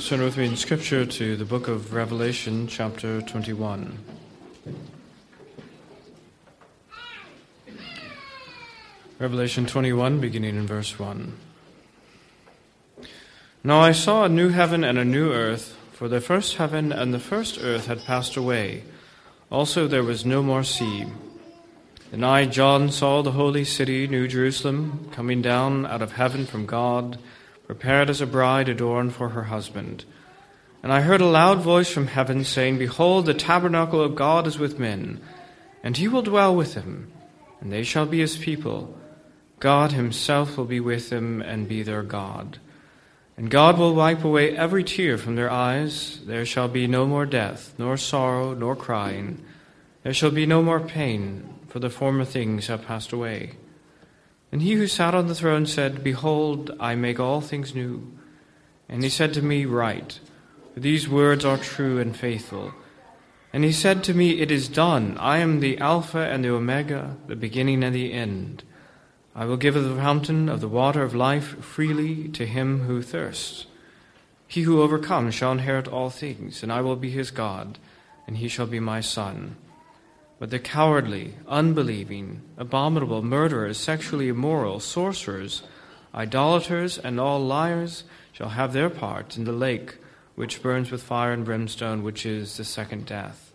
Turn with me in Scripture to the book of Revelation, chapter 21. Revelation 21, beginning in verse 1. Now I saw a new heaven and a new earth, for the first heaven and the first earth had passed away. Also there was no more sea. Then I, John, saw the holy city, New Jerusalem, coming down out of heaven from God prepared as a bride adorned for her husband. And I heard a loud voice from heaven saying, Behold, the tabernacle of God is with men, and he will dwell with them, and they shall be his people. God himself will be with them and be their God. And God will wipe away every tear from their eyes. There shall be no more death, nor sorrow, nor crying. There shall be no more pain, for the former things have passed away. And he who sat on the throne said, Behold, I make all things new. And he said to me, Write, for these words are true and faithful. And he said to me, It is done. I am the Alpha and the Omega, the beginning and the end. I will give of the fountain of the water of life freely to him who thirsts. He who overcomes shall inherit all things, and I will be his God, and he shall be my son. But the cowardly, unbelieving, abominable, murderers, sexually immoral, sorcerers, idolaters, and all liars shall have their part in the lake which burns with fire and brimstone, which is the second death.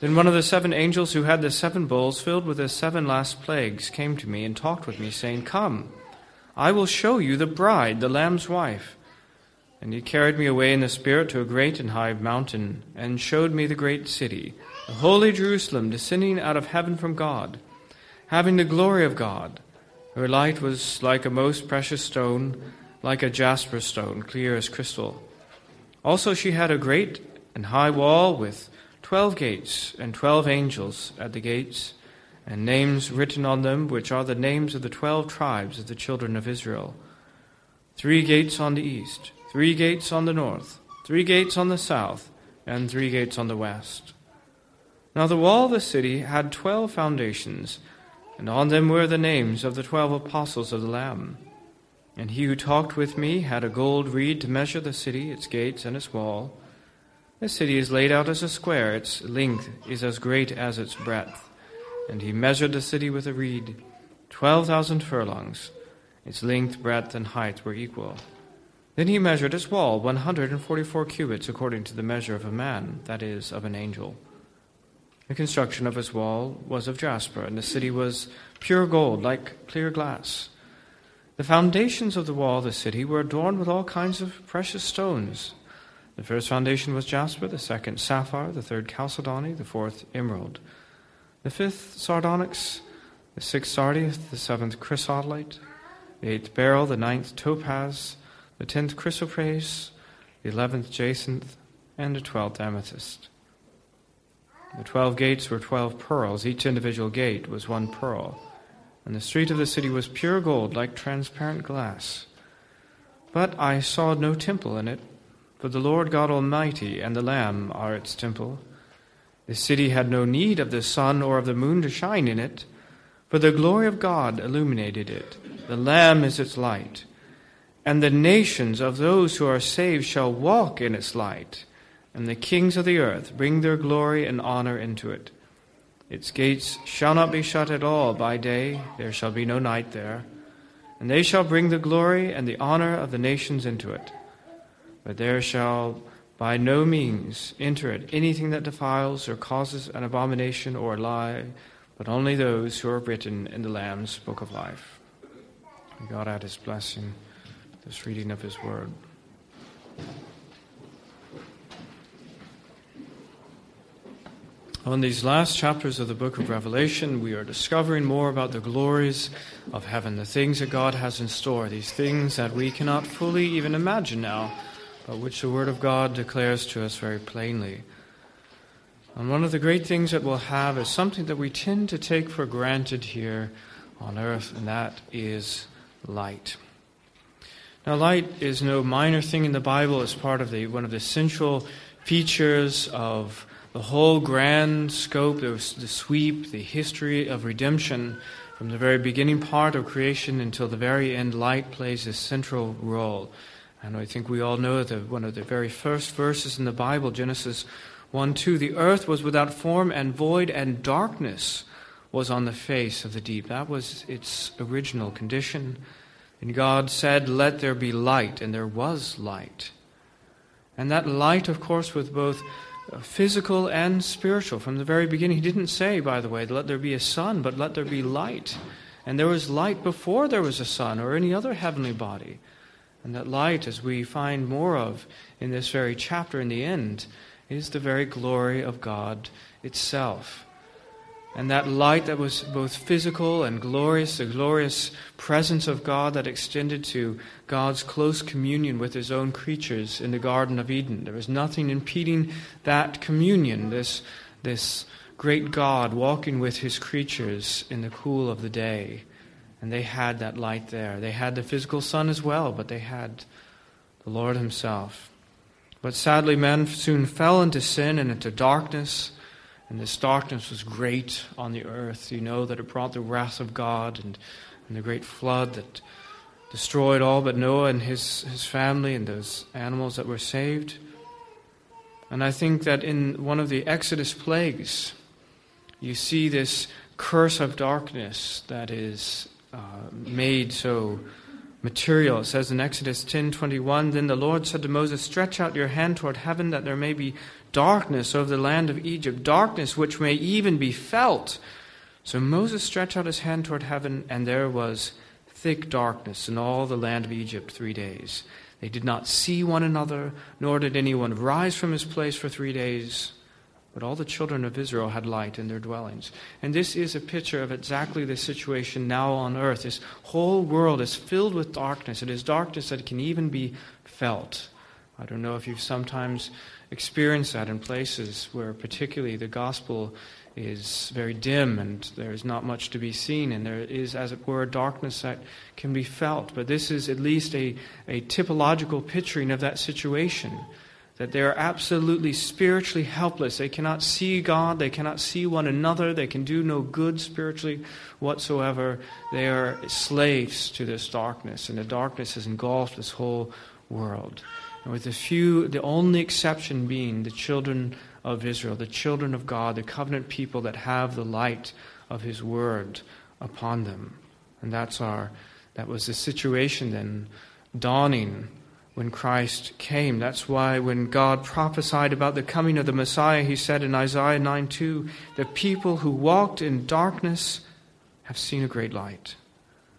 Then one of the seven angels who had the seven bowls filled with the seven last plagues came to me and talked with me, saying, Come, I will show you the bride, the Lamb's wife. And he carried me away in the Spirit to a great and high mountain, and showed me the great city the holy Jerusalem descending out of heaven from God, having the glory of God. Her light was like a most precious stone, like a jasper stone, clear as crystal. Also, she had a great and high wall with twelve gates and twelve angels at the gates, and names written on them, which are the names of the twelve tribes of the children of Israel. Three gates on the east, three gates on the north, three gates on the south, and three gates on the west. Now the wall of the city had twelve foundations, and on them were the names of the twelve apostles of the Lamb. And he who talked with me had a gold reed to measure the city, its gates, and its wall. The city is laid out as a square, its length is as great as its breadth. And he measured the city with a reed, twelve thousand furlongs. Its length, breadth, and height were equal. Then he measured its wall, one hundred and forty four cubits, according to the measure of a man, that is, of an angel. The construction of its wall was of jasper, and the city was pure gold, like clear glass. The foundations of the wall of the city were adorned with all kinds of precious stones. The first foundation was jasper, the second sapphire, the third chalcedony, the fourth emerald, the fifth sardonyx, the sixth sardius, the seventh chrysolite, the eighth beryl, the ninth topaz, the tenth chrysoprase, the eleventh jacinth, and the twelfth amethyst. The twelve gates were twelve pearls. Each individual gate was one pearl. And the street of the city was pure gold, like transparent glass. But I saw no temple in it, for the Lord God Almighty and the Lamb are its temple. The city had no need of the sun or of the moon to shine in it, for the glory of God illuminated it. The Lamb is its light. And the nations of those who are saved shall walk in its light and the kings of the earth bring their glory and honor into it. Its gates shall not be shut at all by day, there shall be no night there. And they shall bring the glory and the honor of the nations into it. But there shall by no means enter it anything that defiles or causes an abomination or a lie, but only those who are written in the Lamb's book of life. God add his blessing this reading of his word. On these last chapters of the book of Revelation, we are discovering more about the glories of heaven, the things that God has in store, these things that we cannot fully even imagine now, but which the Word of God declares to us very plainly. And one of the great things that we'll have is something that we tend to take for granted here on earth, and that is light. Now, light is no minor thing in the Bible. It's part of the one of the central features of the whole grand scope, the, the sweep, the history of redemption, from the very beginning part of creation until the very end, light plays a central role. And I think we all know that one of the very first verses in the Bible, Genesis 1 2, the earth was without form and void, and darkness was on the face of the deep. That was its original condition. And God said, Let there be light, and there was light. And that light, of course, was both uh, physical and spiritual. From the very beginning, He didn't say, by the way, let there be a sun, but let there be light. And there was light before there was a sun or any other heavenly body. And that light, as we find more of in this very chapter in the end, is the very glory of God itself. And that light that was both physical and glorious, the glorious presence of God that extended to God's close communion with his own creatures in the Garden of Eden. There was nothing impeding that communion, this, this great God walking with his creatures in the cool of the day. And they had that light there. They had the physical sun as well, but they had the Lord himself. But sadly, men soon fell into sin and into darkness and this darkness was great on the earth. You know that it brought the wrath of God and, and the great flood that destroyed all but Noah and his, his family and those animals that were saved. And I think that in one of the Exodus plagues, you see this curse of darkness that is uh, made so material. It says in Exodus 10:21, "Then the Lord said to Moses, Stretch out your hand toward heaven that there may be darkness over the land of Egypt, darkness which may even be felt. So Moses stretched out his hand toward heaven, and there was thick darkness in all the land of Egypt three days. They did not see one another, nor did anyone rise from his place for three days. But all the children of Israel had light in their dwellings. And this is a picture of exactly the situation now on earth. This whole world is filled with darkness. It is darkness that can even be felt. I don't know if you've sometimes experienced that in places where, particularly, the gospel is very dim and there's not much to be seen, and there is, as it were, a darkness that can be felt. But this is at least a, a typological picturing of that situation. That they are absolutely spiritually helpless. They cannot see God. They cannot see one another. They can do no good spiritually whatsoever. They are slaves to this darkness, and the darkness has engulfed this whole world and with a few, the only exception being the children of Israel, the children of God, the covenant people that have the light of His word upon them. And that's our, that was the situation then dawning when Christ came. That's why when God prophesied about the coming of the Messiah, He said in Isaiah 9 2, the people who walked in darkness have seen a great light.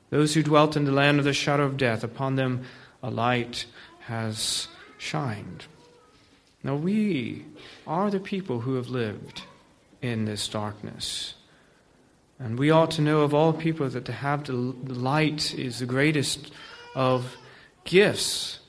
Those who dwelt in the land of the shadow of death, upon them a light has shined. Now, we are the people who have lived in this darkness. And we ought to know of all people that to have the light is the greatest of gifts.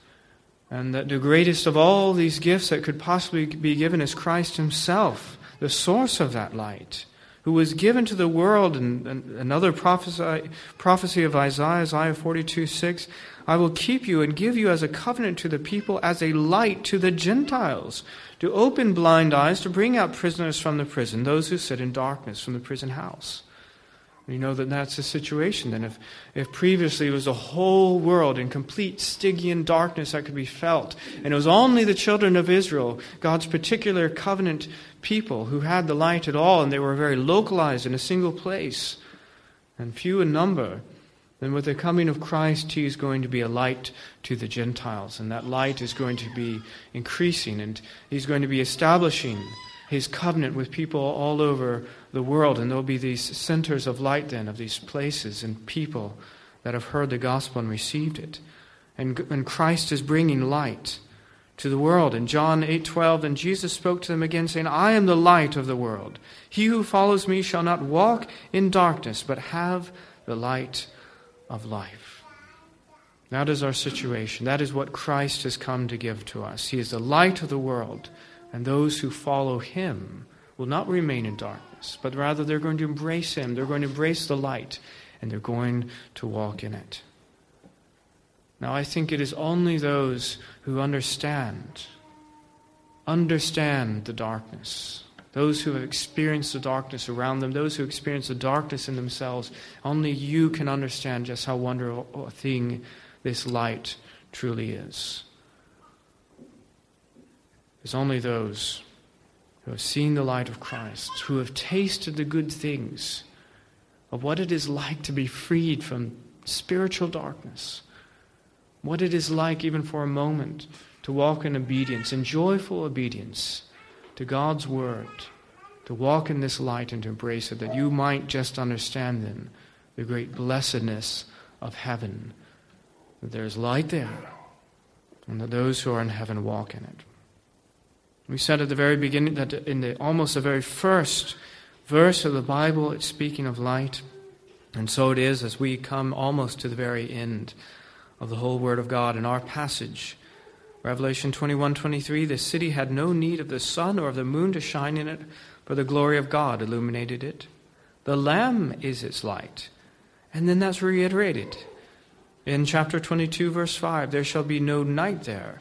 And that the greatest of all these gifts that could possibly be given is Christ Himself, the source of that light who was given to the world, and, and another prophecy, prophecy of Isaiah, Isaiah 42 6, I will keep you and give you as a covenant to the people, as a light to the Gentiles, to open blind eyes, to bring out prisoners from the prison, those who sit in darkness from the prison house. You know that that's the situation then. If, if previously it was a whole world in complete Stygian darkness that could be felt, and it was only the children of Israel, God's particular covenant people, who had the light at all, and they were very localized in a single place, and few in number, then with the coming of Christ, He is going to be a light to the Gentiles, and that light is going to be increasing, and He's going to be establishing his covenant with people all over the world. And there'll be these centers of light then, of these places and people that have heard the gospel and received it. And, and Christ is bringing light to the world. In John 8:12, then Jesus spoke to them again, saying, I am the light of the world. He who follows me shall not walk in darkness, but have the light of life. That is our situation. That is what Christ has come to give to us. He is the light of the world and those who follow him will not remain in darkness, but rather they're going to embrace him. They're going to embrace the light, and they're going to walk in it. Now, I think it is only those who understand, understand the darkness, those who have experienced the darkness around them, those who experience the darkness in themselves, only you can understand just how wonderful a thing this light truly is. It's only those who have seen the light of Christ, who have tasted the good things of what it is like to be freed from spiritual darkness, what it is like, even for a moment, to walk in obedience, in joyful obedience to God's word, to walk in this light and to embrace it, that you might just understand then the great blessedness of heaven, that there is light there, and that those who are in heaven walk in it. We said at the very beginning that in the almost the very first verse of the Bible, it's speaking of light. And so it is as we come almost to the very end of the whole Word of God in our passage. Revelation 21 23, the city had no need of the sun or of the moon to shine in it, for the glory of God illuminated it. The Lamb is its light. And then that's reiterated in chapter 22, verse 5 there shall be no night there.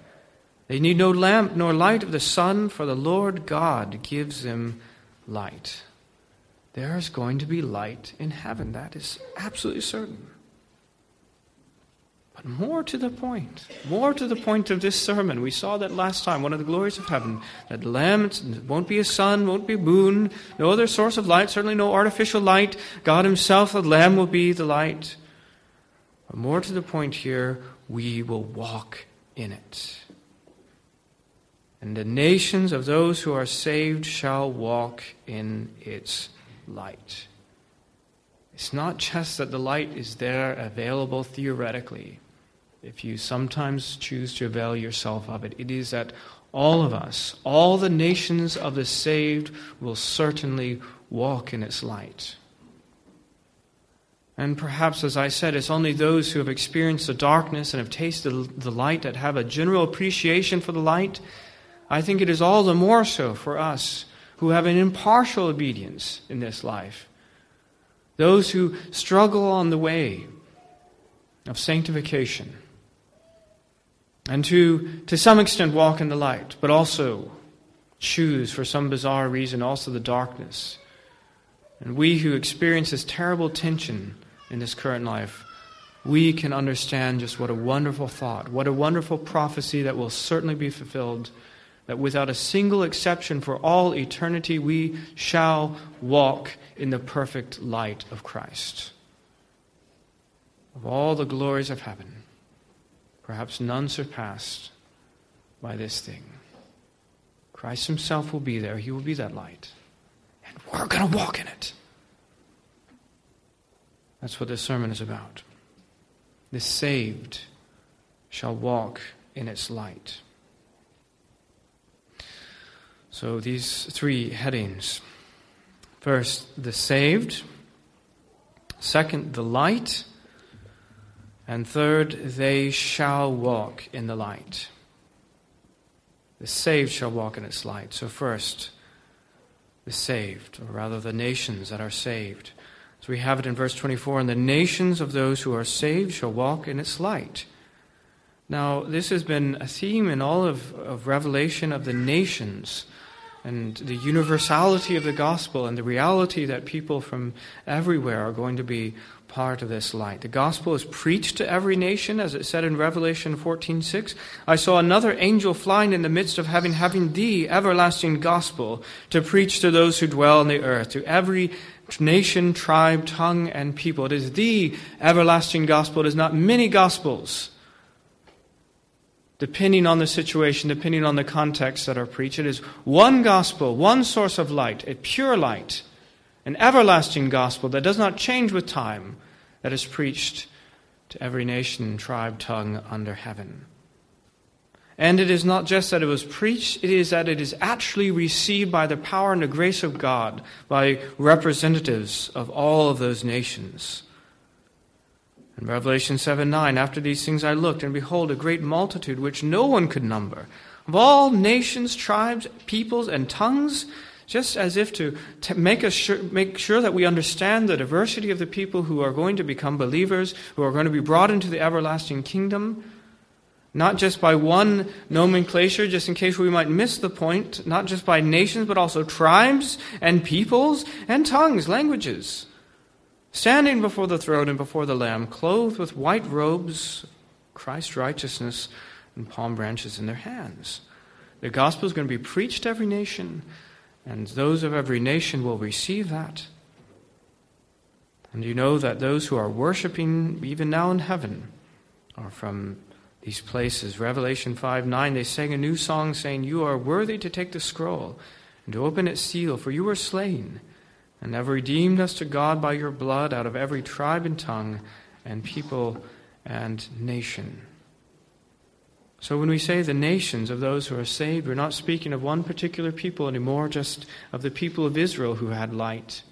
They need no lamp nor light of the sun, for the Lord God gives them light. There is going to be light in heaven. That is absolutely certain. But more to the point, more to the point of this sermon. We saw that last time, one of the glories of heaven, that the lamp won't be a sun, won't be a moon, no other source of light, certainly no artificial light. God Himself, the Lamb, will be the light. But more to the point here, we will walk in it. And the nations of those who are saved shall walk in its light. It's not just that the light is there available theoretically, if you sometimes choose to avail yourself of it. It is that all of us, all the nations of the saved, will certainly walk in its light. And perhaps, as I said, it's only those who have experienced the darkness and have tasted the light that have a general appreciation for the light I think it is all the more so for us who have an impartial obedience in this life. Those who struggle on the way of sanctification and who, to some extent, walk in the light, but also choose, for some bizarre reason, also the darkness. And we who experience this terrible tension in this current life, we can understand just what a wonderful thought, what a wonderful prophecy that will certainly be fulfilled that without a single exception for all eternity we shall walk in the perfect light of Christ. Of all the glories of heaven, perhaps none surpassed by this thing. Christ Himself will be there, He will be that light. And we're going to walk in it. That's what this sermon is about. The saved shall walk in its light. So these three headings. First, the saved. Second, the light. And third, they shall walk in the light. The saved shall walk in its light. So, first, the saved, or rather the nations that are saved. So we have it in verse 24 and the nations of those who are saved shall walk in its light. Now, this has been a theme in all of, of Revelation of the nations and the universality of the gospel and the reality that people from everywhere are going to be part of this light. The gospel is preached to every nation, as it said in Revelation 14:6. I saw another angel flying in the midst of heaven, having the everlasting gospel to preach to those who dwell on the earth, to every nation, tribe, tongue, and people. It is the everlasting gospel. It is not many gospels depending on the situation, depending on the context that are preached. It is one gospel, one source of light, a pure light, an everlasting gospel that does not change with time, that is preached to every nation, tribe, tongue under heaven. And it is not just that it was preached, it is that it is actually received by the power and the grace of God, by representatives of all of those nations. In Revelation 7 9, after these things I looked, and behold, a great multitude which no one could number, of all nations, tribes, peoples, and tongues, just as if to, make, us sure, make sure that we understand the diversity of the people who are going to become believers, who are going to be brought into the everlasting kingdom. Not just by one nomenclature, just in case we might miss the point, not just by nations, but also tribes and peoples and tongues, languages standing before the throne and before the Lamb, clothed with white robes, Christ's righteousness and palm branches in their hands. The gospel is going to be preached to every nation, and those of every nation will receive that. And you know that those who are worshiping, even now in heaven, are from these places. Revelation 5 9, they sang a new song saying, You are worthy to take the scroll and to open its seal, for you were slain and have redeemed us to God by your blood out of every tribe and tongue and people and nation. So when we say the nations of those who are saved, we're not speaking of one particular people anymore, just of the people of Israel who had light.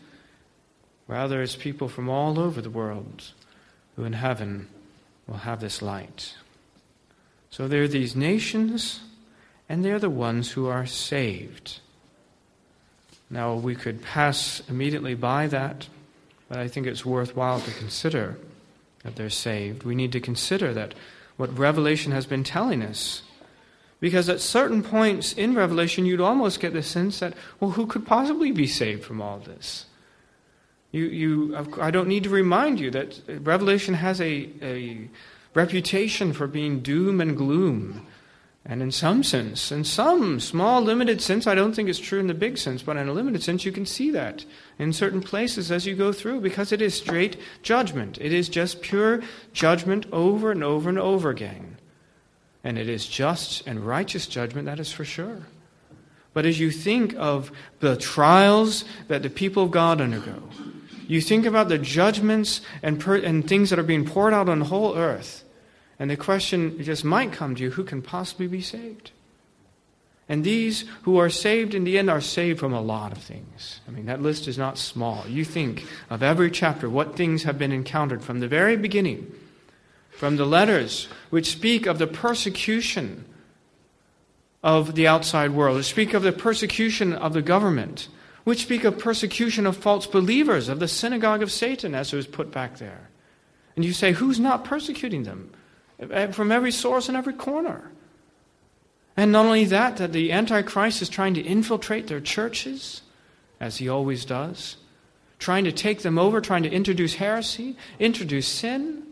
Rather, it's people from all over the world who in heaven will have this light. So there are these nations, and they're the ones who are saved. Now, we could pass immediately by that, but I think it's worthwhile to consider that they're saved. We need to consider that what Revelation has been telling us. Because at certain points in Revelation, you'd almost get the sense that, well, who could possibly be saved from all this? You, you, I don't need to remind you that Revelation has a, a reputation for being doom and gloom. And in some sense, in some small, limited sense, I don't think it's true in the big sense, but in a limited sense, you can see that in certain places as you go through because it is straight judgment. It is just pure judgment over and over and over again. And it is just and righteous judgment, that is for sure. But as you think of the trials that the people of God undergo, you think about the judgments and, per- and things that are being poured out on the whole earth, and the question just might come to you who can possibly be saved? And these who are saved in the end are saved from a lot of things. I mean, that list is not small. You think of every chapter, what things have been encountered from the very beginning, from the letters which speak of the persecution of the outside world, which speak of the persecution of the government, which speak of persecution of false believers, of the synagogue of Satan, as it was put back there. And you say, who's not persecuting them? From every source and every corner. And not only that, that the Antichrist is trying to infiltrate their churches, as he always does, trying to take them over, trying to introduce heresy, introduce sin.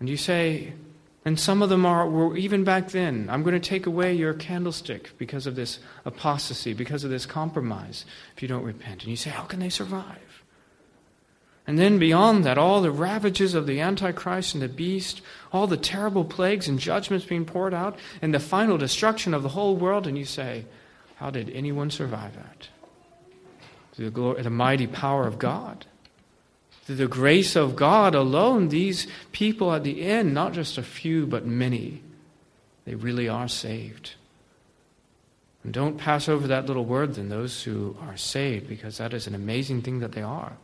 And you say, and some of them are, were even back then, I'm going to take away your candlestick because of this apostasy, because of this compromise, if you don't repent. And you say, how can they survive? And then beyond that, all the ravages of the Antichrist and the beast, all the terrible plagues and judgments being poured out, and the final destruction of the whole world. And you say, how did anyone survive that? Through the, glory, the mighty power of God. Through the grace of God alone, these people at the end, not just a few, but many, they really are saved. And don't pass over that little word, then, those who are saved, because that is an amazing thing that they are.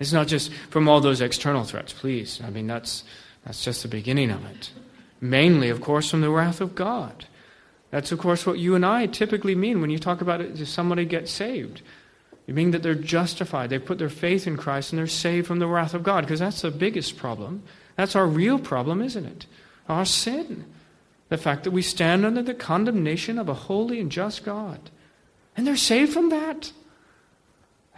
It's not just from all those external threats, please. I mean, that's, that's just the beginning of it. Mainly, of course, from the wrath of God. That's, of course, what you and I typically mean when you talk about it, if somebody gets saved. You mean that they're justified. They put their faith in Christ and they're saved from the wrath of God, because that's the biggest problem. That's our real problem, isn't it? Our sin. The fact that we stand under the condemnation of a holy and just God. And they're saved from that.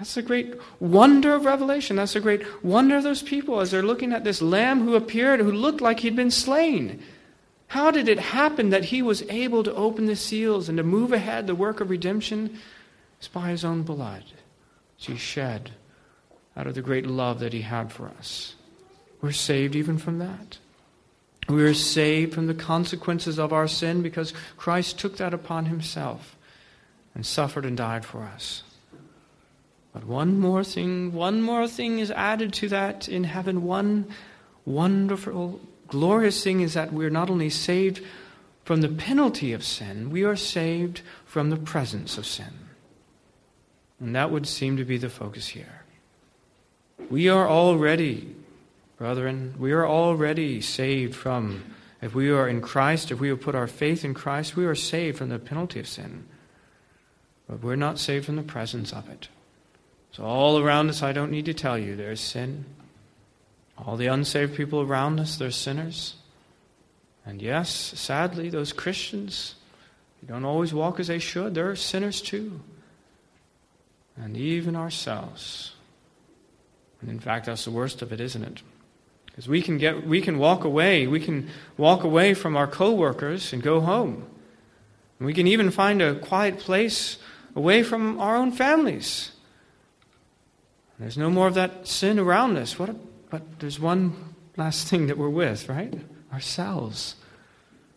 That's the great wonder of Revelation. That's the great wonder of those people as they're looking at this lamb who appeared, who looked like he'd been slain. How did it happen that he was able to open the seals and to move ahead the work of redemption? It's by his own blood which he shed out of the great love that he had for us. We're saved even from that. We are saved from the consequences of our sin because Christ took that upon himself and suffered and died for us. But one more thing, one more thing is added to that in heaven. One wonderful, glorious thing is that we're not only saved from the penalty of sin, we are saved from the presence of sin. And that would seem to be the focus here. We are already, brethren, we are already saved from, if we are in Christ, if we have put our faith in Christ, we are saved from the penalty of sin. But we're not saved from the presence of it. All around us, I don't need to tell you, there's sin. All the unsaved people around us, they're sinners. And yes, sadly, those Christians, don't always walk as they should. They're sinners too and even ourselves. And in fact, that's the worst of it, isn't it? Because we can get we can walk away. We can walk away from our coworkers and go home. And we can even find a quiet place away from our own families. There's no more of that sin around us. What a, but there's one last thing that we're with, right? Ourselves.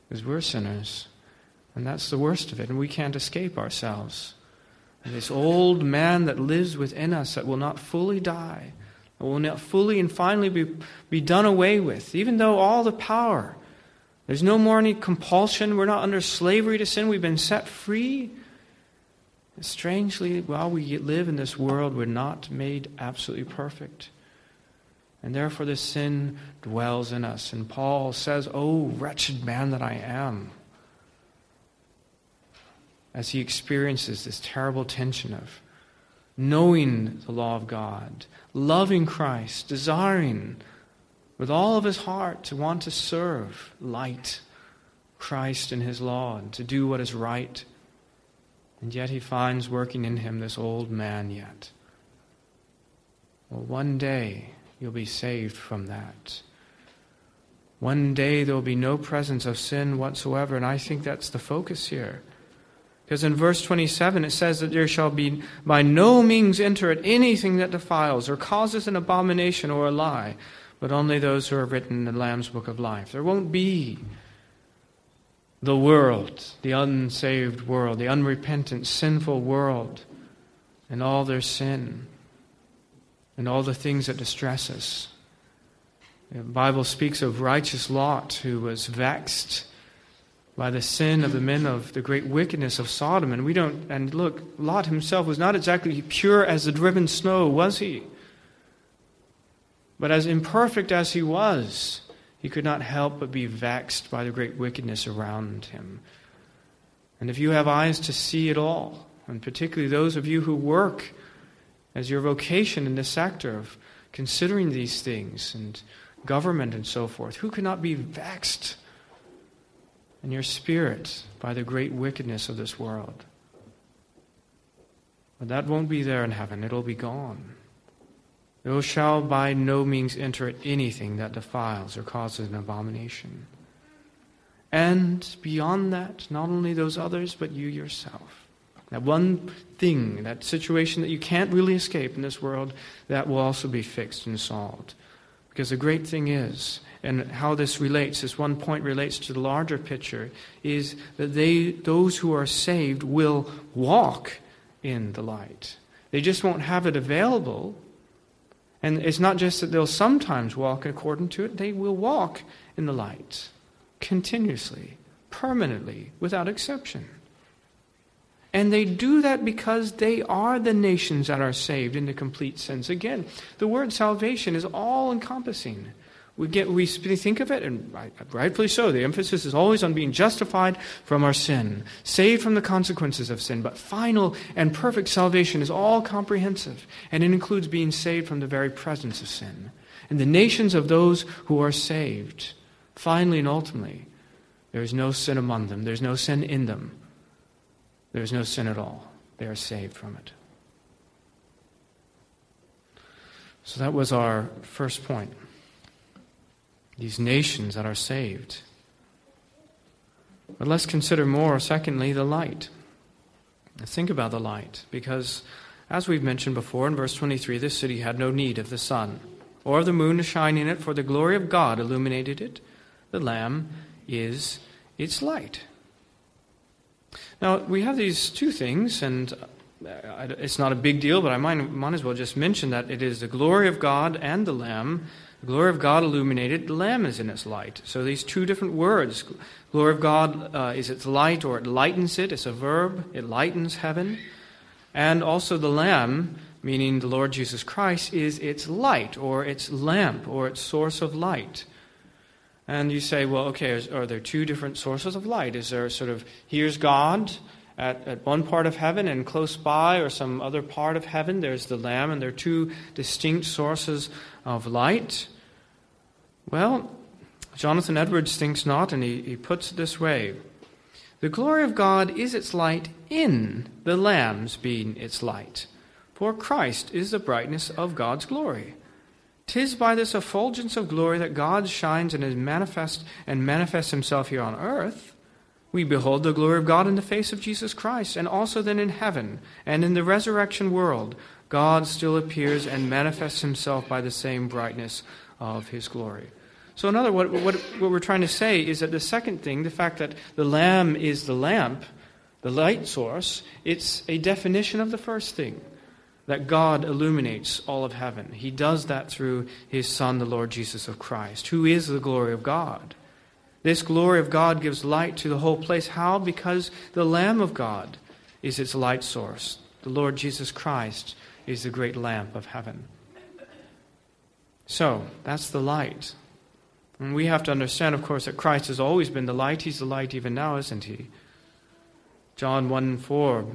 Because we're sinners. And that's the worst of it, and we can't escape ourselves. And this old man that lives within us that will not fully die, that will not fully and finally be, be done away with, even though all the power, there's no more any compulsion, we're not under slavery to sin, we've been set free. Strangely, while we live in this world, we're not made absolutely perfect. And therefore, this sin dwells in us. And Paul says, Oh, wretched man that I am as he experiences this terrible tension of knowing the law of God, loving Christ, desiring with all of his heart to want to serve light Christ and his law and to do what is right. And yet he finds working in him this old man yet. Well, one day you'll be saved from that. One day there will be no presence of sin whatsoever, and I think that's the focus here. Because in verse 27 it says that there shall be by no means enter at anything that defiles or causes an abomination or a lie, but only those who are written in the Lamb's book of life. There won't be the world, the unsaved world, the unrepentant, sinful world, and all their sin, and all the things that distress us. The Bible speaks of righteous Lot who was vexed by the sin of the men of the great wickedness of Sodom. And we don't, and look, Lot himself was not exactly pure as the driven snow, was he? But as imperfect as he was, he could not help but be vexed by the great wickedness around him. And if you have eyes to see it all, and particularly those of you who work as your vocation in this sector of considering these things and government and so forth, who cannot be vexed in your spirit by the great wickedness of this world. But that won't be there in heaven, it'll be gone. Thou shall by no means enter at anything that defiles or causes an abomination. And beyond that, not only those others, but you yourself. That one thing, that situation that you can't really escape in this world, that will also be fixed and solved. Because the great thing is, and how this relates, this one point relates to the larger picture, is that they, those who are saved will walk in the light. They just won't have it available. And it's not just that they'll sometimes walk according to it, they will walk in the light continuously, permanently, without exception. And they do that because they are the nations that are saved in the complete sense. Again, the word salvation is all encompassing. We, get, we think of it, and rightfully so, the emphasis is always on being justified from our sin, saved from the consequences of sin. But final and perfect salvation is all comprehensive, and it includes being saved from the very presence of sin. And the nations of those who are saved, finally and ultimately, there is no sin among them, there's no sin in them, there's no sin at all. They are saved from it. So that was our first point these nations that are saved. But let's consider more, secondly, the light. think about the light, because as we've mentioned before in verse 23, this city had no need of the sun or of the moon to shine in it, for the glory of God illuminated it. The Lamb is its light. Now, we have these two things, and it's not a big deal, but I might, might as well just mention that it is the glory of God and the Lamb the glory of God illuminated, the Lamb is in its light. So these two different words. Glory of God uh, is its light, or it lightens it. It's a verb. It lightens heaven. And also the Lamb, meaning the Lord Jesus Christ, is its light, or its lamp, or its source of light. And you say, well, okay, are there two different sources of light? Is there sort of, here's God at, at one part of heaven, and close by, or some other part of heaven, there's the Lamb, and there are two distinct sources of light? Well, Jonathan Edwards thinks not, and he, he puts it this way The glory of God is its light in the Lamb's being its light, for Christ is the brightness of God's glory. Tis by this effulgence of glory that God shines and is manifest and manifests himself here on earth. We behold the glory of God in the face of Jesus Christ, and also then in heaven and in the resurrection world, God still appears and manifests himself by the same brightness of his glory. So, another, what, what, what we're trying to say is that the second thing, the fact that the Lamb is the lamp, the light source, it's a definition of the first thing that God illuminates all of heaven. He does that through his Son, the Lord Jesus of Christ, who is the glory of God. This glory of God gives light to the whole place. How? Because the Lamb of God is its light source. The Lord Jesus Christ is the great lamp of heaven. So, that's the light. And we have to understand, of course, that Christ has always been the light. He's the light even now, isn't he? John 1 4.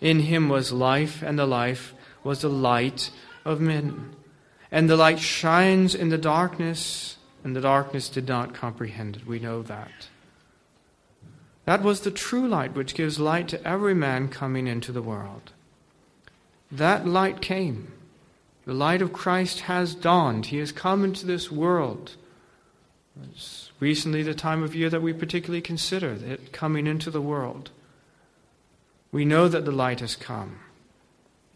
In him was life, and the life was the light of men. And the light shines in the darkness, and the darkness did not comprehend it. We know that. That was the true light which gives light to every man coming into the world. That light came. The light of Christ has dawned. He has come into this world. It's recently the time of year that we particularly consider it coming into the world. We know that the light has come.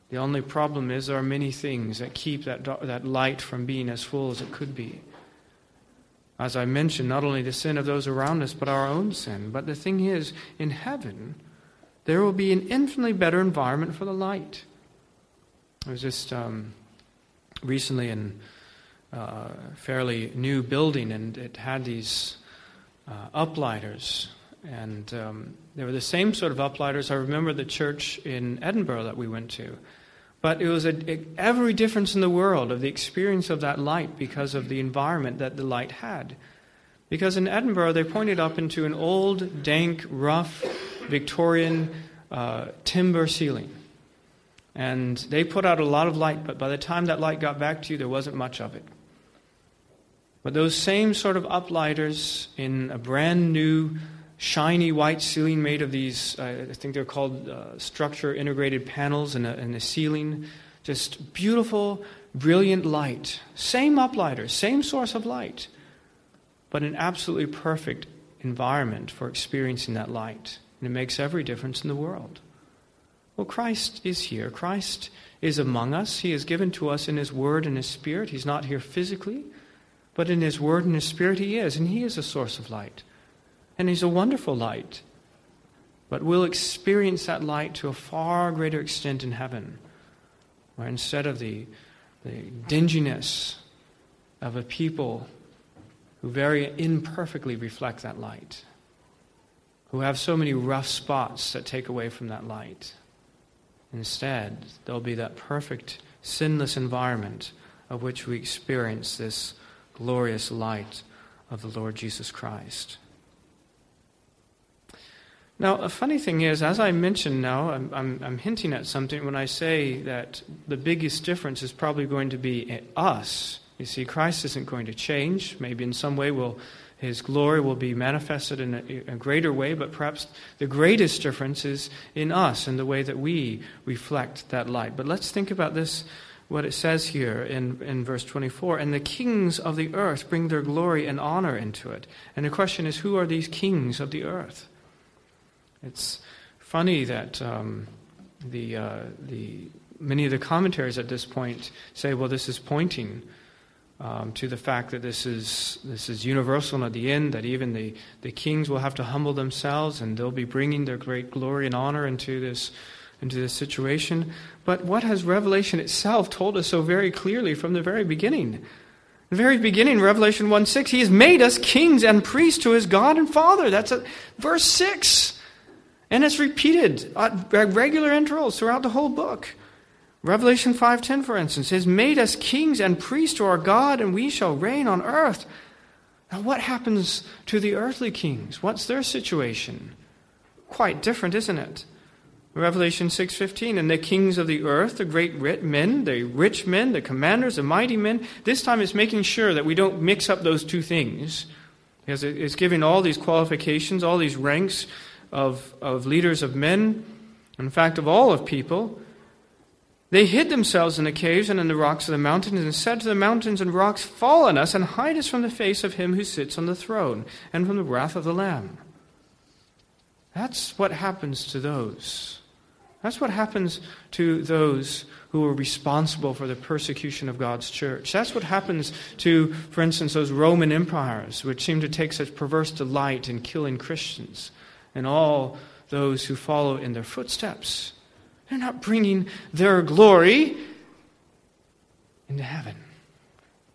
The only problem is there are many things that keep that, that light from being as full as it could be. As I mentioned, not only the sin of those around us, but our own sin. But the thing is, in heaven, there will be an infinitely better environment for the light. I was just um, recently in a fairly new building, and it had these uh, uplighters. And um, they were the same sort of uplighters. I remember the church in Edinburgh that we went to. But it was a, a, every difference in the world of the experience of that light because of the environment that the light had. Because in Edinburgh, they pointed up into an old, dank, rough, Victorian uh, timber ceiling. And they put out a lot of light, but by the time that light got back to you, there wasn't much of it. But those same sort of uplighters in a brand new shiny white ceiling made of these, uh, I think they're called uh, structure integrated panels in the ceiling. Just beautiful, brilliant light. Same uplighter, same source of light, but an absolutely perfect environment for experiencing that light. And it makes every difference in the world. Well, Christ is here. Christ is among us. He is given to us in His Word and His Spirit. He's not here physically, but in His Word and His Spirit He is, and He is a source of light. And He's a wonderful light. But we'll experience that light to a far greater extent in heaven, where instead of the, the dinginess of a people who very imperfectly reflect that light, who have so many rough spots that take away from that light, instead, there'll be that perfect, sinless environment of which we experience this glorious light of the Lord Jesus Christ. Now, a funny thing is, as I mentioned now, I'm, I'm, I'm, hinting at something when I say that the biggest difference is probably going to be us. You see, Christ isn't going to change. Maybe in some way will, his glory will be manifested in a, a greater way, but perhaps the greatest difference is in us and the way that we reflect that light. But let's think about this what it says here in, in verse 24 and the kings of the earth bring their glory and honor into it and the question is who are these kings of the earth it's funny that um, the, uh, the, many of the commentaries at this point say, well, this is pointing um, to the fact that this is, this is universal and at the end, that even the, the kings will have to humble themselves and they'll be bringing their great glory and honor into this, into this situation. But what has Revelation itself told us so very clearly from the very beginning? The very beginning, Revelation 1 6, He has made us kings and priests to His God and Father. That's a, verse 6. And it's repeated at regular intervals throughout the whole book. Revelation 5:10 for instance has made us kings and priests to our God and we shall reign on earth. Now what happens to the earthly kings? What's their situation? Quite different, isn't it? Revelation 6:15 and the kings of the earth, the great men, the rich men, the commanders, the mighty men, this time it's making sure that we don't mix up those two things. Because it's giving all these qualifications, all these ranks of, of leaders of men, in fact, of all of people. They hid themselves in the caves and in the rocks of the mountains and said to the mountains and rocks, Fall on us and hide us from the face of him who sits on the throne and from the wrath of the Lamb. That's what happens to those. That's what happens to those who are responsible for the persecution of God's church. That's what happens to, for instance, those Roman empires, which seem to take such perverse delight in killing Christians and all those who follow in their footsteps. They're not bringing their glory into heaven.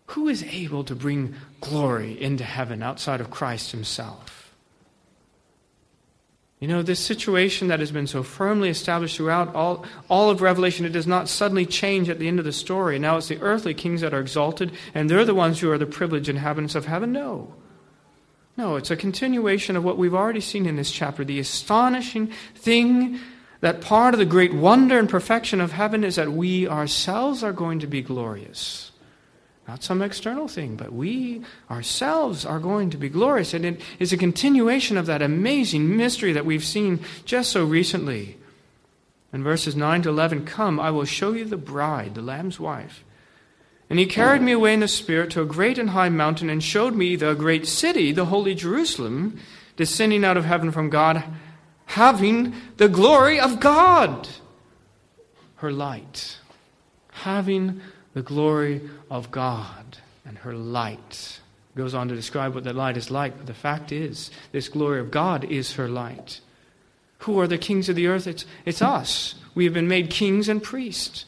Who is able to bring glory into heaven outside of Christ Himself? You know, this situation that has been so firmly established throughout all, all of Revelation, it does not suddenly change at the end of the story. Now it's the earthly kings that are exalted, and they're the ones who are the privileged inhabitants of heaven. No. No, it's a continuation of what we've already seen in this chapter. The astonishing thing that part of the great wonder and perfection of heaven is that we ourselves are going to be glorious. Not some external thing, but we ourselves are going to be glorious. And it is a continuation of that amazing mystery that we've seen just so recently. In verses 9 to 11, Come, I will show you the bride, the Lamb's wife. And he carried me away in the Spirit to a great and high mountain and showed me the great city, the holy Jerusalem, descending out of heaven from God having the glory of God. Her light. Having the glory of God and her light. Goes on to describe what that light is like, but the fact is, this glory of God is her light. Who are the kings of the earth? It's, it's us. We have been made kings and priests.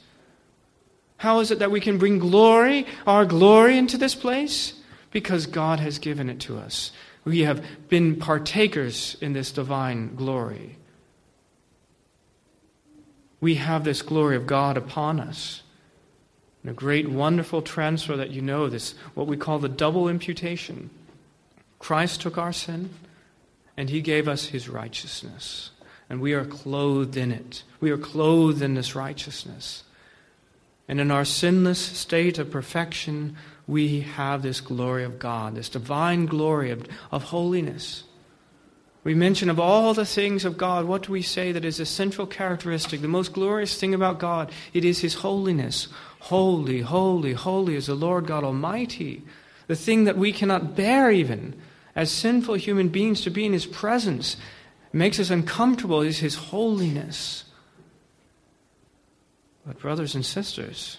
How is it that we can bring glory, our glory, into this place? Because God has given it to us. We have been partakers in this divine glory. We have this glory of God upon us. And a great, wonderful transfer that you know, this what we call the double imputation. Christ took our sin, and he gave us his righteousness. And we are clothed in it. We are clothed in this righteousness. And in our sinless state of perfection, we have this glory of God, this divine glory of, of holiness. We mention of all the things of God, what do we say that is a central characteristic, the most glorious thing about God? It is His holiness. Holy, holy, holy is the Lord God Almighty. The thing that we cannot bear, even as sinful human beings, to be in His presence makes us uncomfortable is His holiness. But, brothers and sisters,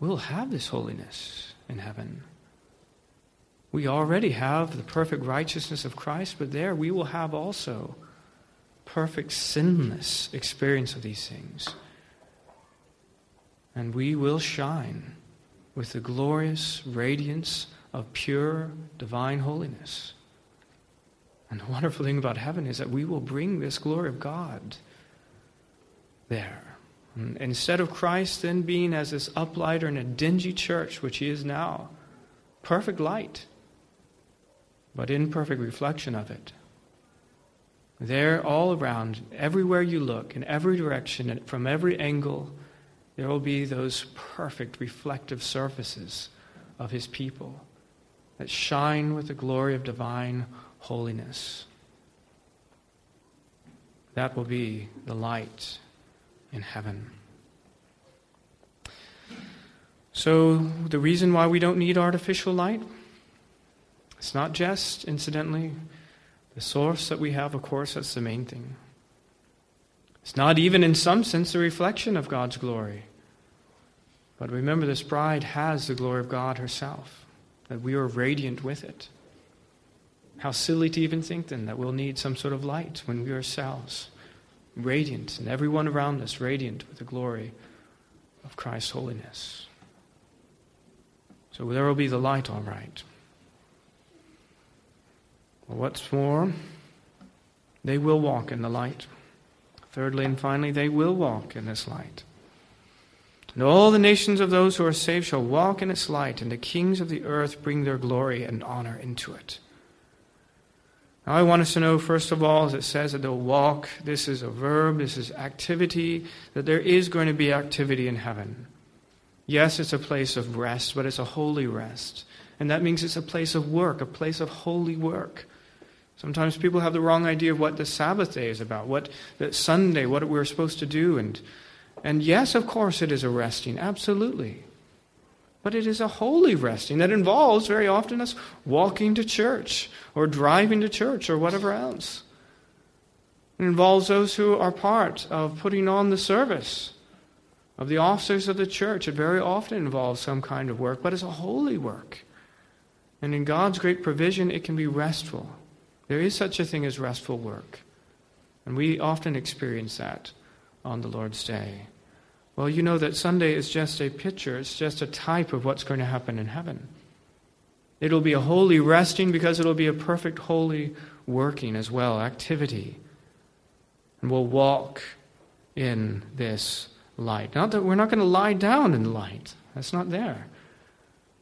we'll have this holiness in heaven. We already have the perfect righteousness of Christ, but there we will have also perfect sinless experience of these things. And we will shine with the glorious radiance of pure divine holiness. And the wonderful thing about heaven is that we will bring this glory of God there. Mm, instead of Christ then being as this uplighter in a dingy church, which he is now, perfect light, but imperfect reflection of it. There, all around, everywhere you look, in every direction, and from every angle, there will be those perfect reflective surfaces of his people that shine with the glory of divine holiness. That will be the light in heaven. So, the reason why we don't need artificial light, it's not just, incidentally, the source that we have, of course, that's the main thing. It's not even, in some sense, a reflection of God's glory. But remember, this bride has the glory of God herself, that we are radiant with it. How silly to even think then that we'll need some sort of light when we ourselves radiant, and everyone around us radiant with the glory of Christ's holiness. So there will be the light, all right. Well, what's more, they will walk in the light. Thirdly and finally, they will walk in this light. And all the nations of those who are saved shall walk in its light, and the kings of the earth bring their glory and honor into it. Now, I want us to know, first of all, as it says that they'll walk, this is a verb, this is activity, that there is going to be activity in heaven. Yes, it's a place of rest, but it's a holy rest. And that means it's a place of work, a place of holy work. Sometimes people have the wrong idea of what the Sabbath day is about, what the Sunday, what we're supposed to do. And And yes, of course, it is a resting, absolutely. But it is a holy resting that involves very often us walking to church or driving to church or whatever else. It involves those who are part of putting on the service of the officers of the church. It very often involves some kind of work, but it's a holy work. And in God's great provision, it can be restful. There is such a thing as restful work. And we often experience that on the Lord's Day. Well, you know that Sunday is just a picture, it's just a type of what's going to happen in heaven. It'll be a holy resting because it'll be a perfect holy working as well, activity. And we'll walk in this light. Not that we're not going to lie down in the light. That's not there.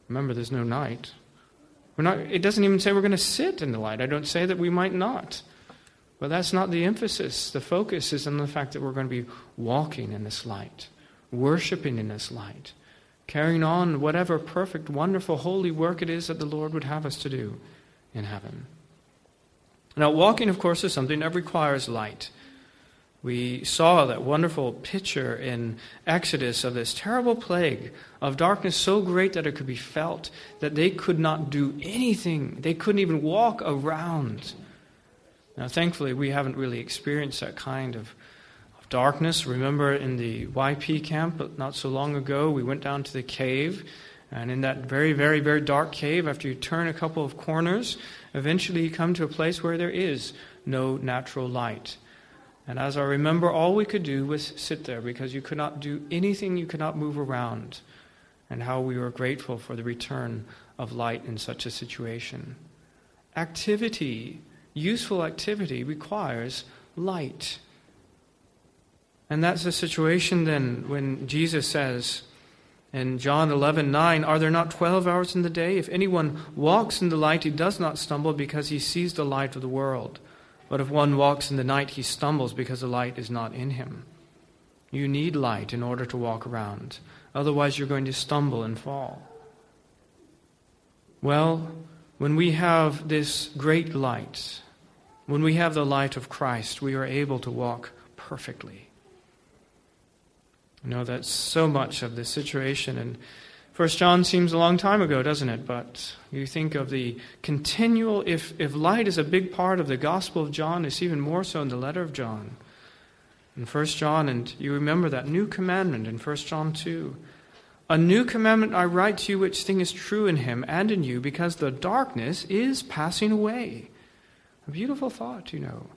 Remember, there's no night. We're not, it doesn't even say we're going to sit in the light. I don't say that we might not. But that's not the emphasis. The focus is on the fact that we're going to be walking in this light, worshiping in this light, carrying on whatever perfect, wonderful, holy work it is that the Lord would have us to do in heaven. Now, walking, of course, is something that requires light. We saw that wonderful picture in Exodus of this terrible plague of darkness so great that it could be felt, that they could not do anything. They couldn't even walk around. Now, thankfully, we haven't really experienced that kind of darkness. Remember in the YP camp not so long ago, we went down to the cave, and in that very, very, very dark cave, after you turn a couple of corners, eventually you come to a place where there is no natural light. And as I remember, all we could do was sit there because you could not do anything, you could not move around. And how we were grateful for the return of light in such a situation. Activity, useful activity, requires light. And that's the situation then when Jesus says in John 11 9, Are there not 12 hours in the day? If anyone walks in the light, he does not stumble because he sees the light of the world. But if one walks in the night, he stumbles because the light is not in him. You need light in order to walk around. Otherwise, you're going to stumble and fall. Well, when we have this great light, when we have the light of Christ, we are able to walk perfectly. You know, that's so much of the situation. And First John seems a long time ago, doesn't it? But you think of the continual, if, if light is a big part of the Gospel of John, it's even more so in the letter of John. In First John, and you remember that new commandment in First John 2. A new commandment I write to you, which thing is true in him and in you, because the darkness is passing away. A beautiful thought, you know.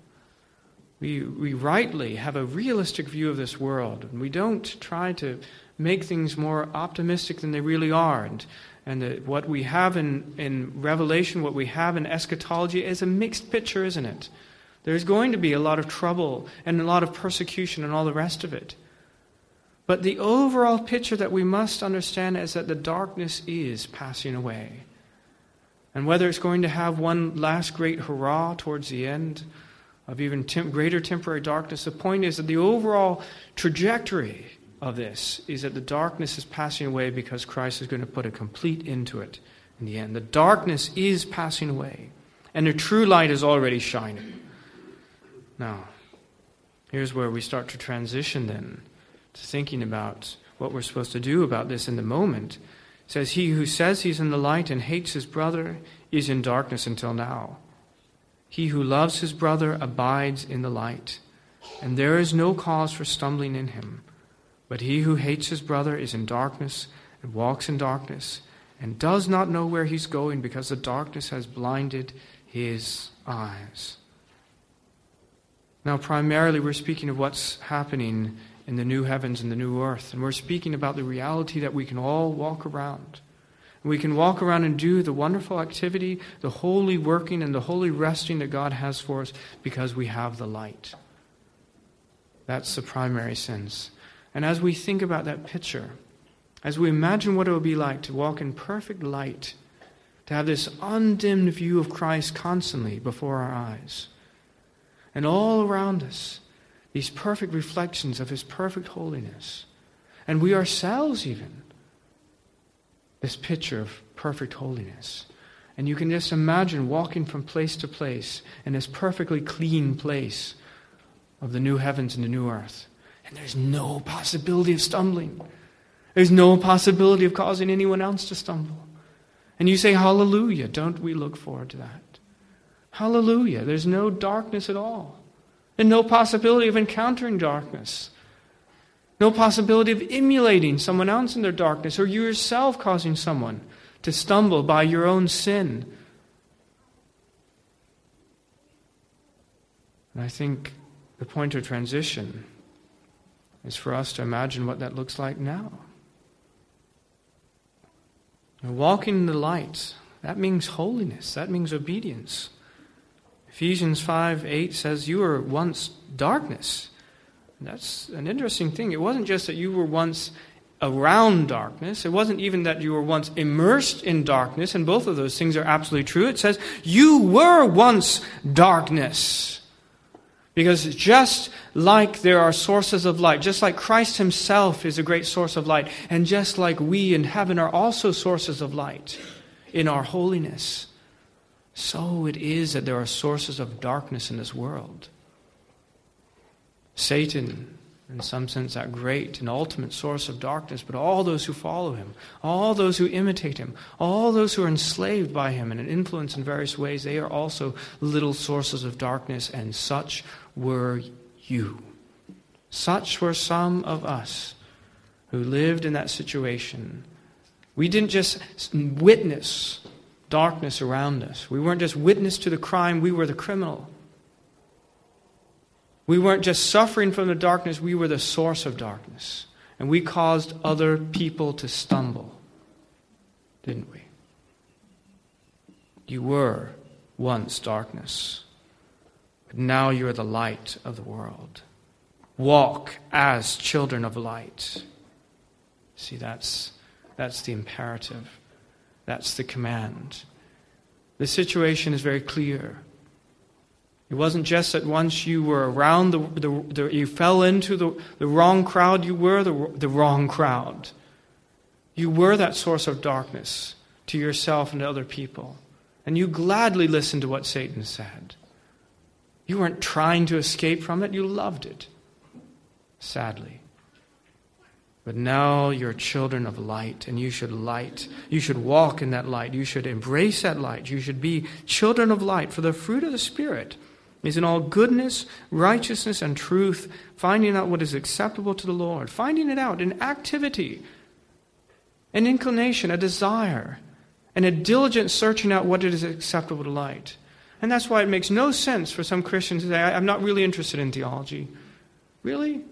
We, we rightly have a realistic view of this world, and we don't try to make things more optimistic than they really are. And, and the, what we have in, in Revelation, what we have in eschatology, is a mixed picture, isn't it? There's going to be a lot of trouble and a lot of persecution and all the rest of it. But the overall picture that we must understand is that the darkness is passing away. And whether it's going to have one last great hurrah towards the end of even temp- greater temporary darkness, the point is that the overall trajectory of this is that the darkness is passing away because Christ is going to put a complete end to it in the end. The darkness is passing away, and the true light is already shining. Now, here's where we start to transition then to thinking about what we're supposed to do about this in the moment. It says, He who says he's in the light and hates his brother is in darkness until now. He who loves his brother abides in the light, and there is no cause for stumbling in him. But he who hates his brother is in darkness and walks in darkness and does not know where he's going because the darkness has blinded his eyes. Now, primarily, we're speaking of what's happening in the new heavens and the new earth. And we're speaking about the reality that we can all walk around. We can walk around and do the wonderful activity, the holy working, and the holy resting that God has for us because we have the light. That's the primary sense. And as we think about that picture, as we imagine what it would be like to walk in perfect light, to have this undimmed view of Christ constantly before our eyes, and all around us, these perfect reflections of His perfect holiness, and we ourselves, even, this picture of perfect holiness. And you can just imagine walking from place to place in this perfectly clean place of the new heavens and the new earth And there's no possibility of stumbling. There's no possibility of causing anyone else to stumble. And you say, Hallelujah. Don't we look forward to that? Hallelujah. There's no darkness at all. And no possibility of encountering darkness. No possibility of emulating someone else in their darkness or you yourself causing someone to stumble by your own sin. And I think the point of transition is for us to imagine what that looks like now. Walking in the light, that means holiness, that means obedience. Ephesians 5 8 says, You were once darkness. That's an interesting thing. It wasn't just that you were once around darkness, it wasn't even that you were once immersed in darkness, and both of those things are absolutely true. It says, You were once darkness. Because just like there are sources of light, just like Christ Himself is a great source of light, and just like we in heaven are also sources of light in our holiness, so it is that there are sources of darkness in this world. Satan in some sense, that great and ultimate source of darkness, but all those who follow him, all those who imitate him, all those who are enslaved by him and influenced in various ways, they are also little sources of darkness, and such were you. Such were some of us who lived in that situation. We didn't just witness darkness around us, we weren't just witness to the crime, we were the criminal. We weren't just suffering from the darkness, we were the source of darkness. And we caused other people to stumble, didn't we? You were once darkness, but now you are the light of the world. Walk as children of light. See, that's, that's the imperative, that's the command. The situation is very clear. It wasn't just that once you were around the, the, the you fell into the, the wrong crowd, you were the, the wrong crowd. You were that source of darkness to yourself and to other people. And you gladly listened to what Satan said. You weren't trying to escape from it, you loved it. Sadly. But now you're children of light, and you should light. You should walk in that light. You should embrace that light. You should be children of light, for the fruit of the Spirit is in all goodness, righteousness, and truth, finding out what is acceptable to the Lord, finding it out in activity, an inclination, a desire, and a diligent searching out what it is acceptable to light. And that's why it makes no sense for some Christians to say, I'm not really interested in theology. Really?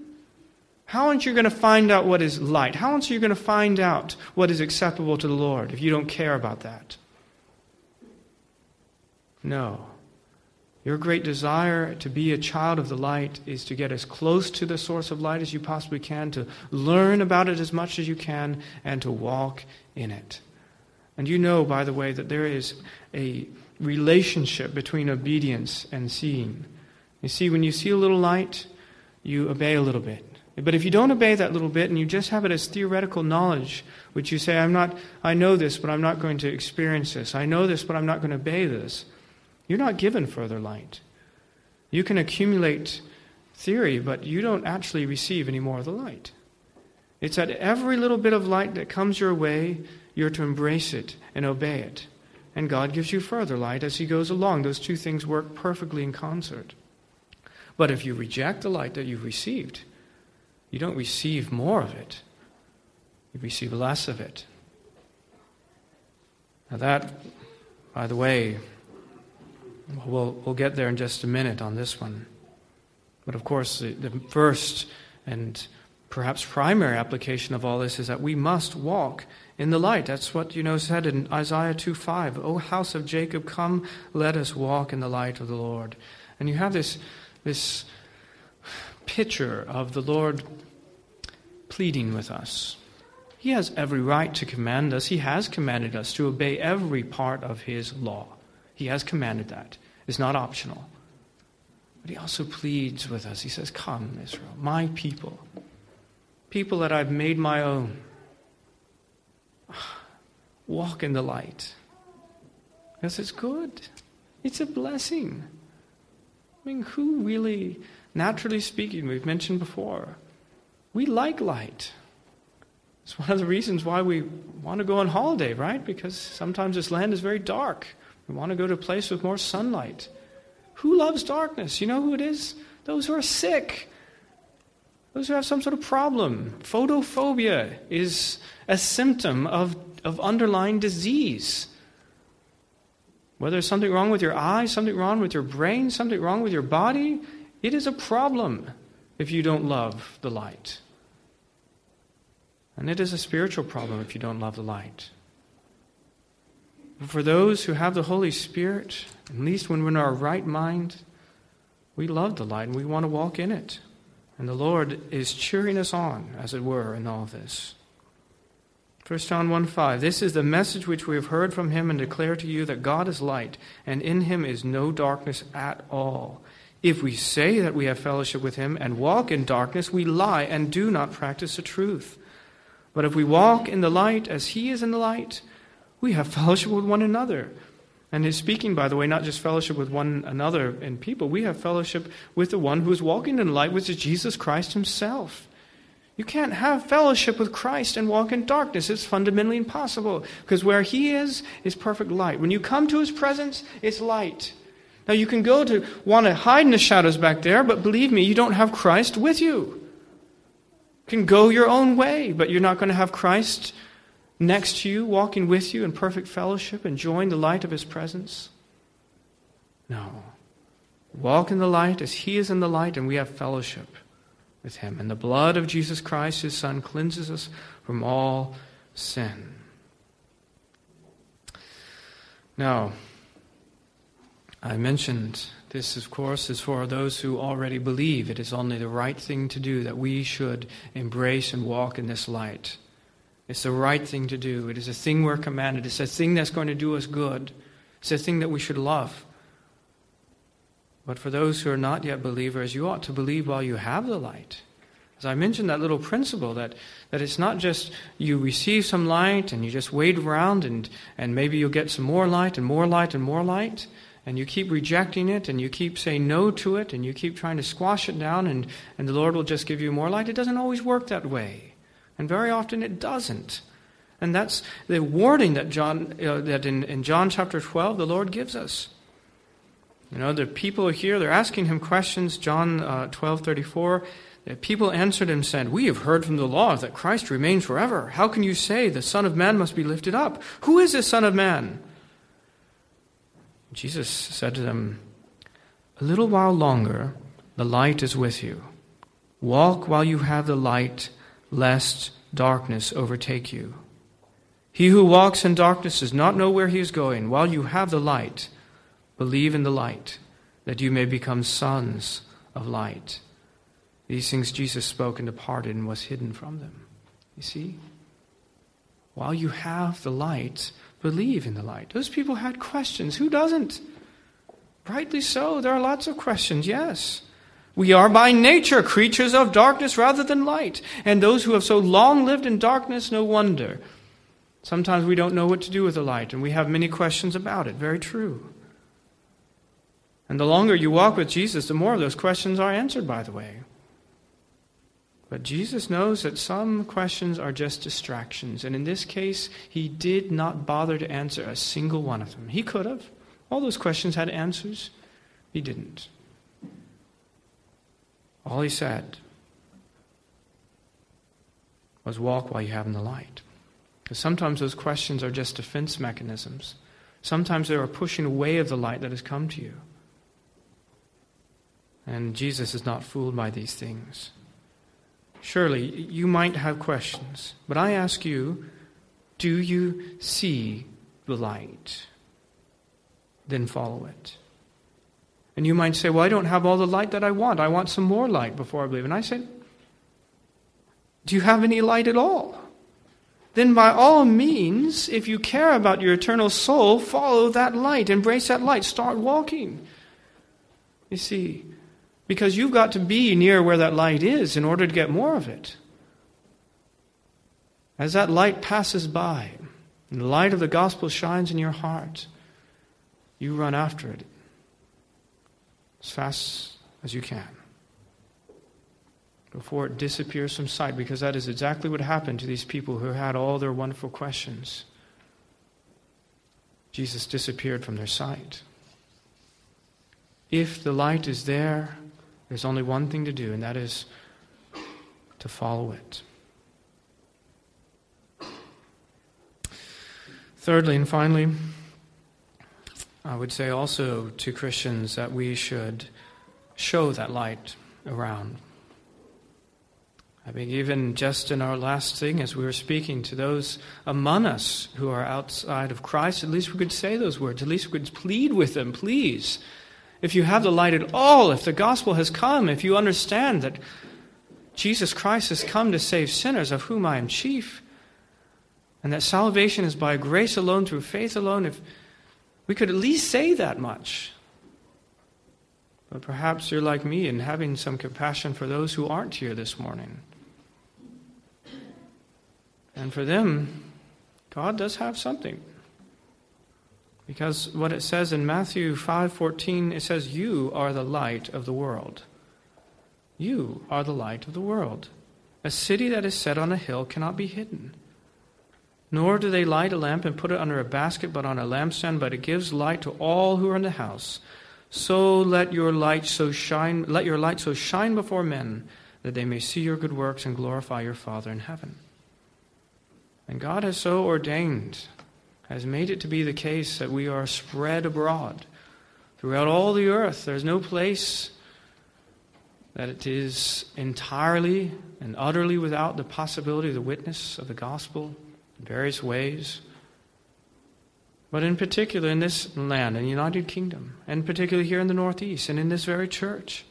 How aren't you going to find out what is light? How aren't you going to find out what is acceptable to the Lord if you don't care about that? No. Your great desire to be a child of the light is to get as close to the source of light as you possibly can, to learn about it as much as you can, and to walk in it. And you know, by the way, that there is a relationship between obedience and seeing. You see, when you see a little light, you obey a little bit. But if you don't obey that little bit and you just have it as theoretical knowledge, which you say, I'm not, I know this, but I'm not going to experience this. I know this, but I'm not going to obey this you're not given further light. You can accumulate theory, but you don't actually receive any more of the light. It's that every little bit of light that comes your way, you're to embrace it and obey it. And God gives you further light as He goes along. Those two things work perfectly in concert. But if you reject the light that you've received, you don't receive more of it, you receive less of it. Now, that, by the way, We'll, we'll get there in just a minute on this one. But of course, the, the first and perhaps primary application of all this is that we must walk in the light. That's what you know said in Isaiah 2 5. O house of Jacob, come, let us walk in the light of the Lord. And you have this, this picture of the Lord pleading with us. He has every right to command us. He has commanded us to obey every part of His law. He has commanded that. It's not optional. But he also pleads with us. He says, Come, Israel, my people, people that I've made my own. Walk in the light. Because it's good, it's a blessing. I mean, who really, naturally speaking, we've mentioned before, We like light. It's one of the reasons why we want to go on holiday, right? Because sometimes this land is very dark. We want to go to a place with more sunlight. Who loves darkness? You know who it is? Those who are sick. Those who have some sort of problem. Photophobia is a symptom of, of underlying disease. Whether there's something wrong with your eyes, something wrong with your brain, something wrong with your body, it is a problem if you don't love the light. And it is a spiritual problem if you don't love the light. But for those who have the Holy Spirit, at least when we're in our right mind, we love the light and we want to walk in it. And the Lord is cheering us on, as it were, in all this. 1 John 1 5. This is the message which we have heard from him and declare to you that God is light, and in him is no darkness at all. If we say that we have fellowship with him and walk in darkness, we lie and do not practice the truth. But if we walk in the light as he is in the light, we have fellowship with one another. And he's speaking, by the way, not just fellowship with one another in people, we have fellowship with the one who is walking in light, which is Jesus Christ himself. You can't have fellowship with Christ and walk in darkness. It's fundamentally impossible because where He is, is perfect light. When you come to His presence, it's light. Now, you can go to want to hide in the shadows back there, but believe me, you don't have Christ with you. You can go your own way, but you're not going to have Christ next to you, walking with you in perfect fellowship, enjoying the light of His presence? No. Walk in the light as He is in the light, and we have fellowship with Him. And the blood of Jesus Christ, His Son, cleanses us from all sin. Now, I mentioned this, of course, is for those who already believe it is only the right thing to do, that we should embrace and walk in this light. It's the right thing to do. It is a thing we're commanded. It's a thing that's going to do us good. It's a thing that we should love. But for those who are not yet believers, you ought to believe while you have the light. As I mentioned, that little principle that, that it's not just you receive some light and you just wait around and, and maybe you'll get some more light and more light and more light, and you keep rejecting it and you keep saying no to it and you keep trying to squash it down and, and the Lord will just give you more light. It doesn't always work that way. And very often it doesn't. And that's the warning that John that in, in John chapter 12 the Lord gives us. You know, the people here, they're asking him questions. John uh, 12 34. The people answered and said, We have heard from the law that Christ remains forever. How can you say the Son of Man must be lifted up? Who is the Son of Man? Jesus said to them, A little while longer, the light is with you. Walk while you have the light lest darkness overtake you. He who walks in darkness does not know where he is going. While you have the light, believe in the light, that you may become sons of light. These things Jesus spoke and departed and was hidden from them. You see? While you have the light, believe in the light. Those people had questions. Who doesn't? Rightly so. There are lots of questions, yes. We are by nature creatures of darkness rather than light. And those who have so long lived in darkness, no wonder. Sometimes we don't know what to do with the light, and we have many questions about it. Very true. And the longer you walk with Jesus, the more of those questions are answered, by the way. But Jesus knows that some questions are just distractions. And in this case, he did not bother to answer a single one of them. He could have. All those questions had answers. He didn't. All he said was walk while you have in the light. Because sometimes those questions are just defense mechanisms. Sometimes they are pushing away of the light that has come to you. And Jesus is not fooled by these things. Surely you might have questions, but I ask you do you see the light? Then follow it. And you might say, Well, I don't have all the light that I want. I want some more light before I believe. And I say, Do you have any light at all? Then, by all means, if you care about your eternal soul, follow that light, embrace that light, start walking. You see, because you've got to be near where that light is in order to get more of it. As that light passes by, and the light of the gospel shines in your heart, you run after it as fast as you can. before it disappears from sight, because that is exactly what happened to these people who had all their wonderful questions. Jesus disappeared from their sight. If the light is there, there's only one thing to do, and that is to follow it. Thirdly and finally, I would say also to Christians that we should show that light around. I mean, even just in our last thing, as we were speaking to those among us who are outside of Christ, at least we could say those words. At least we could plead with them, please. If you have the light at all, if the gospel has come, if you understand that Jesus Christ has come to save sinners, of whom I am chief, and that salvation is by grace alone, through faith alone, if we could at least say that much. But perhaps you're like me in having some compassion for those who aren't here this morning. And for them, God does have something. Because what it says in Matthew 5:14 it says you are the light of the world. You are the light of the world. A city that is set on a hill cannot be hidden. Nor do they light a lamp and put it under a basket, but on a lampstand, but it gives light to all who are in the house. So let your light so shine let your light so shine before men that they may see your good works and glorify your Father in heaven. And God has so ordained, has made it to be the case that we are spread abroad throughout all the earth. There's no place that it is entirely and utterly without the possibility of the witness of the gospel in various ways. But in particular, in this land, in the United Kingdom, and particularly here in the Northeast, and in this very church.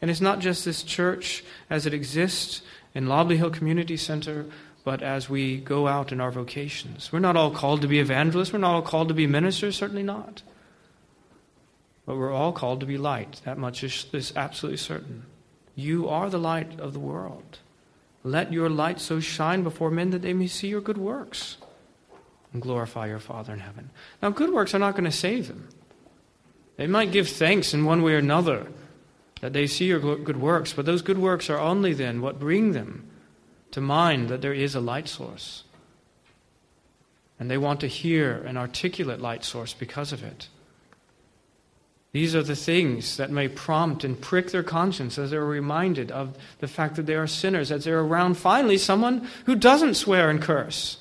And it's not just this church as it exists in Lobley Hill Community Center, but as we go out in our vocations. We're not all called to be evangelists, we're not all called to be ministers, certainly not. But we're all called to be light. That much is, is absolutely certain. You are the light of the world. Let your light so shine before men that they may see your good works and glorify your Father in heaven. Now, good works are not going to save them. They might give thanks in one way or another that they see your good works, but those good works are only then what bring them to mind that there is a light source. And they want to hear an articulate light source because of it. These are the things that may prompt and prick their conscience as they're reminded of the fact that they are sinners, as they're around finally someone who doesn't swear and curse,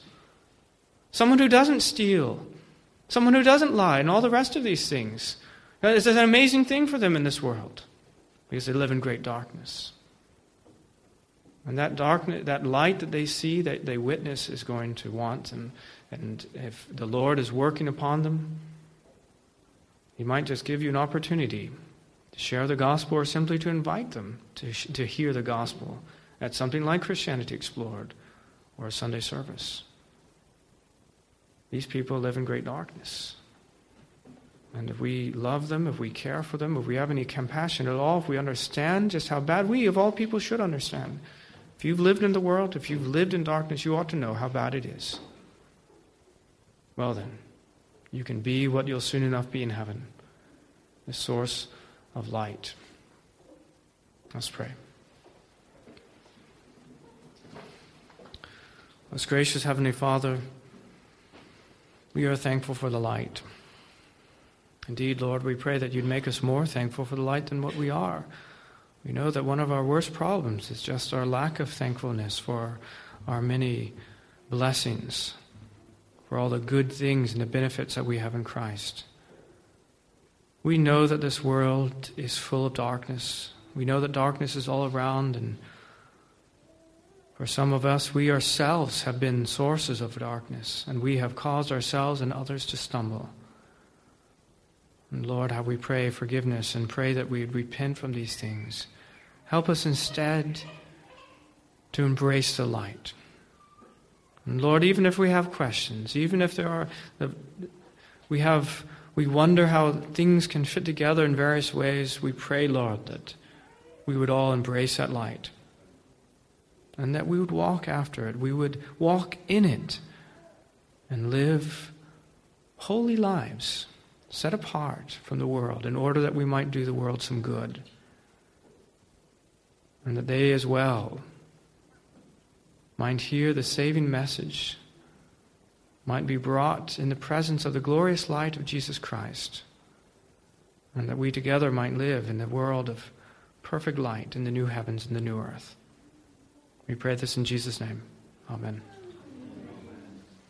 someone who doesn't steal, someone who doesn't lie, and all the rest of these things. It's an amazing thing for them in this world because they live in great darkness. And that darkness, that light that they see, that they witness, is going to want. them. and if the Lord is working upon them, he might just give you an opportunity to share the gospel or simply to invite them to, to hear the gospel at something like Christianity Explored or a Sunday service. These people live in great darkness. And if we love them, if we care for them, if we have any compassion at all, if we understand just how bad we, of all people, should understand. If you've lived in the world, if you've lived in darkness, you ought to know how bad it is. Well, then, you can be what you'll soon enough be in heaven the source of light. Let's pray. Most gracious Heavenly Father, we are thankful for the light. Indeed, Lord, we pray that you'd make us more thankful for the light than what we are. We know that one of our worst problems is just our lack of thankfulness for our many blessings for all the good things and the benefits that we have in Christ. We know that this world is full of darkness. We know that darkness is all around, and for some of us, we ourselves have been sources of darkness, and we have caused ourselves and others to stumble. And Lord, how we pray forgiveness and pray that we would repent from these things. Help us instead to embrace the light. And Lord, even if we have questions, even if there are, we have, we wonder how things can fit together in various ways, we pray, Lord, that we would all embrace that light. And that we would walk after it. We would walk in it and live holy lives set apart from the world in order that we might do the world some good. and that they as well might hear the saving message, might be brought in the presence of the glorious light of Jesus Christ, and that we together might live in the world of perfect light in the new heavens and the new earth. We pray this in Jesus' name. Amen.